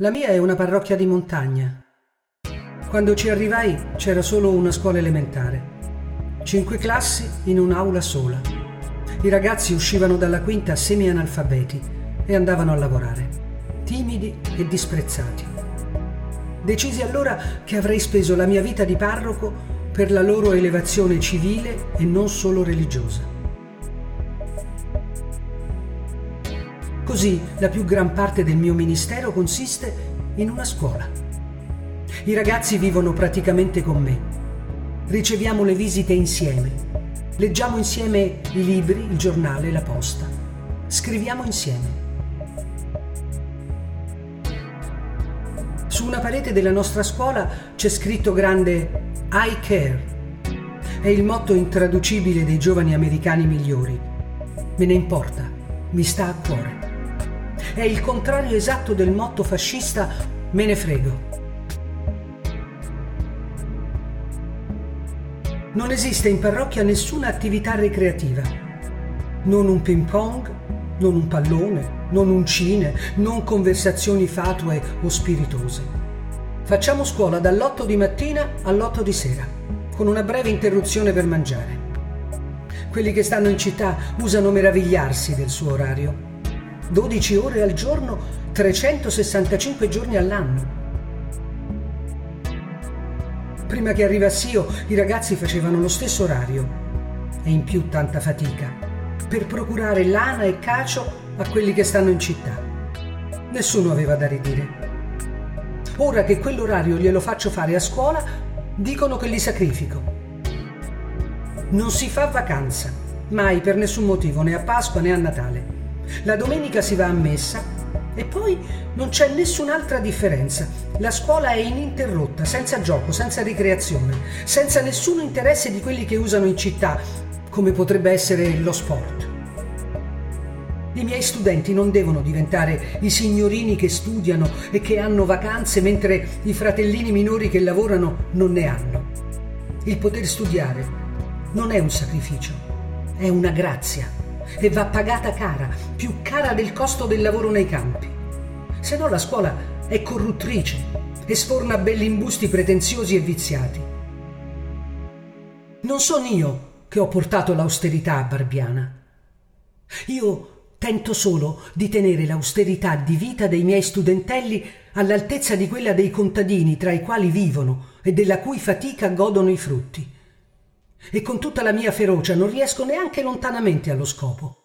La mia è una parrocchia di montagna. Quando ci arrivai c'era solo una scuola elementare. Cinque classi in un'aula sola. I ragazzi uscivano dalla quinta semi-analfabeti e andavano a lavorare, timidi e disprezzati. Decisi allora che avrei speso la mia vita di parroco per la loro elevazione civile e non solo religiosa. Così la più gran parte del mio ministero consiste in una scuola. I ragazzi vivono praticamente con me. Riceviamo le visite insieme. Leggiamo insieme i libri, il giornale, la posta. Scriviamo insieme. Su una parete della nostra scuola c'è scritto grande I care. È il motto intraducibile dei giovani americani migliori. Me ne importa, mi sta a cuore è il contrario esatto del motto fascista me ne frego. Non esiste in parrocchia nessuna attività ricreativa. Non un ping pong, non un pallone, non un cine, non conversazioni fatue o spiritose. Facciamo scuola dall'8 di mattina all'8 di sera, con una breve interruzione per mangiare. Quelli che stanno in città usano meravigliarsi del suo orario 12 ore al giorno, 365 giorni all'anno. Prima che arrivassi io, i ragazzi facevano lo stesso orario e in più tanta fatica per procurare lana e cacio a quelli che stanno in città. Nessuno aveva da ridire. Ora che quell'orario glielo faccio fare a scuola, dicono che li sacrifico. Non si fa vacanza, mai per nessun motivo, né a Pasqua né a Natale. La domenica si va a messa e poi non c'è nessun'altra differenza. La scuola è ininterrotta, senza gioco, senza ricreazione, senza nessun interesse di quelli che usano in città, come potrebbe essere lo sport. I miei studenti non devono diventare i signorini che studiano e che hanno vacanze mentre i fratellini minori che lavorano non ne hanno. Il poter studiare non è un sacrificio, è una grazia e va pagata cara, più cara del costo del lavoro nei campi. Se no la scuola è corruttrice e sforna belli imbusti pretenziosi e viziati. Non sono io che ho portato l'austerità a Barbiana. Io tento solo di tenere l'austerità di vita dei miei studentelli all'altezza di quella dei contadini tra i quali vivono e della cui fatica godono i frutti e con tutta la mia ferocia non riesco neanche lontanamente allo scopo.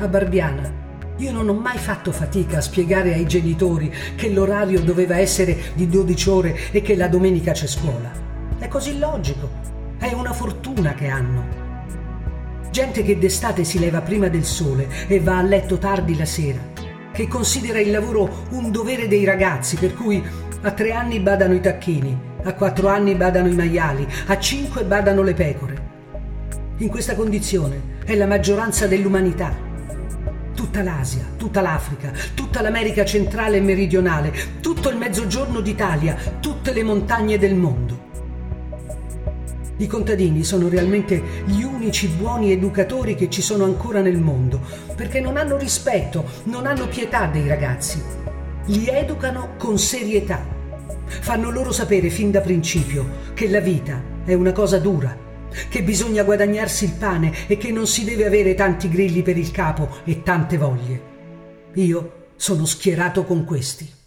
A Barbiana io non ho mai fatto fatica a spiegare ai genitori che l'orario doveva essere di 12 ore e che la domenica c'è scuola. È così logico, è una fortuna che hanno. Gente che d'estate si leva prima del sole e va a letto tardi la sera, che considera il lavoro un dovere dei ragazzi, per cui a tre anni badano i tacchini, a quattro anni badano i maiali, a cinque badano le pecore. In questa condizione è la maggioranza dell'umanità. Tutta l'Asia, tutta l'Africa, tutta l'America centrale e meridionale, tutto il mezzogiorno d'Italia, tutte le montagne del mondo. I contadini sono realmente gli unici buoni educatori che ci sono ancora nel mondo, perché non hanno rispetto, non hanno pietà dei ragazzi. Li educano con serietà Fanno loro sapere fin da principio che la vita è una cosa dura, che bisogna guadagnarsi il pane e che non si deve avere tanti grilli per il capo e tante voglie. Io sono schierato con questi.